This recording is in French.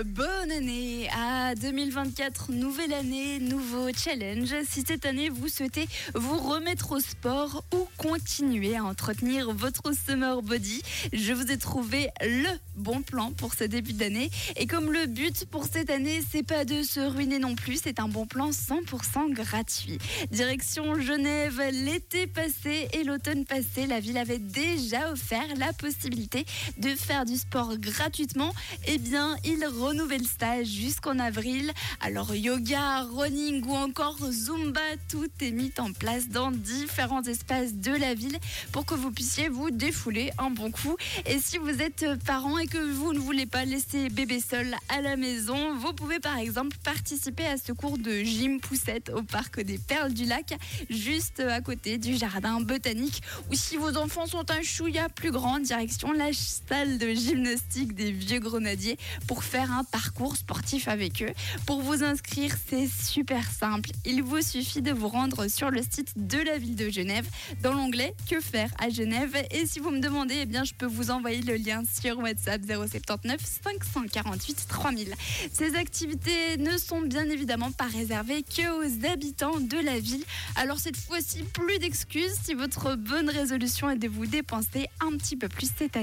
Bonne année à 2024, nouvelle année, nouveau challenge. Si cette année vous souhaitez vous remettre au sport ou continuer à entretenir votre summer body, je vous ai trouvé le bon plan pour ce début d'année. Et comme le but pour cette année, c'est pas de se ruiner non plus, c'est un bon plan 100% gratuit. Direction Genève, l'été passé et l'automne passé, la ville avait déjà offert la possibilité de faire du sport gratuitement. Eh bien, il renouvelle stage jusqu'en avril. Alors yoga, running ou encore zumba, tout est mis en place dans différents espaces de la ville pour que vous puissiez vous défouler un bon coup. Et si vous êtes parent et que vous ne voulez pas laisser bébé seul à la maison, vous pouvez par exemple participer à ce cours de gym poussette au parc des Perles du Lac, juste à côté du jardin botanique. Ou si vos enfants sont un chouïa plus grand, direction la salle de gymnastique des Vieux Grenadiers pour faire un parcours sportif avec eux. Pour vous inscrire, c'est super simple. Il vous suffit de vous rendre sur le site de la ville de Genève dans l'onglet Que faire à Genève? Et si vous me demandez, eh bien, je peux vous envoyer le lien sur WhatsApp 079 548 3000. Ces activités ne sont bien évidemment pas réservées que aux habitants de la ville. Alors cette fois-ci, plus d'excuses si votre bonne résolution est de vous dépenser un petit peu plus cette année.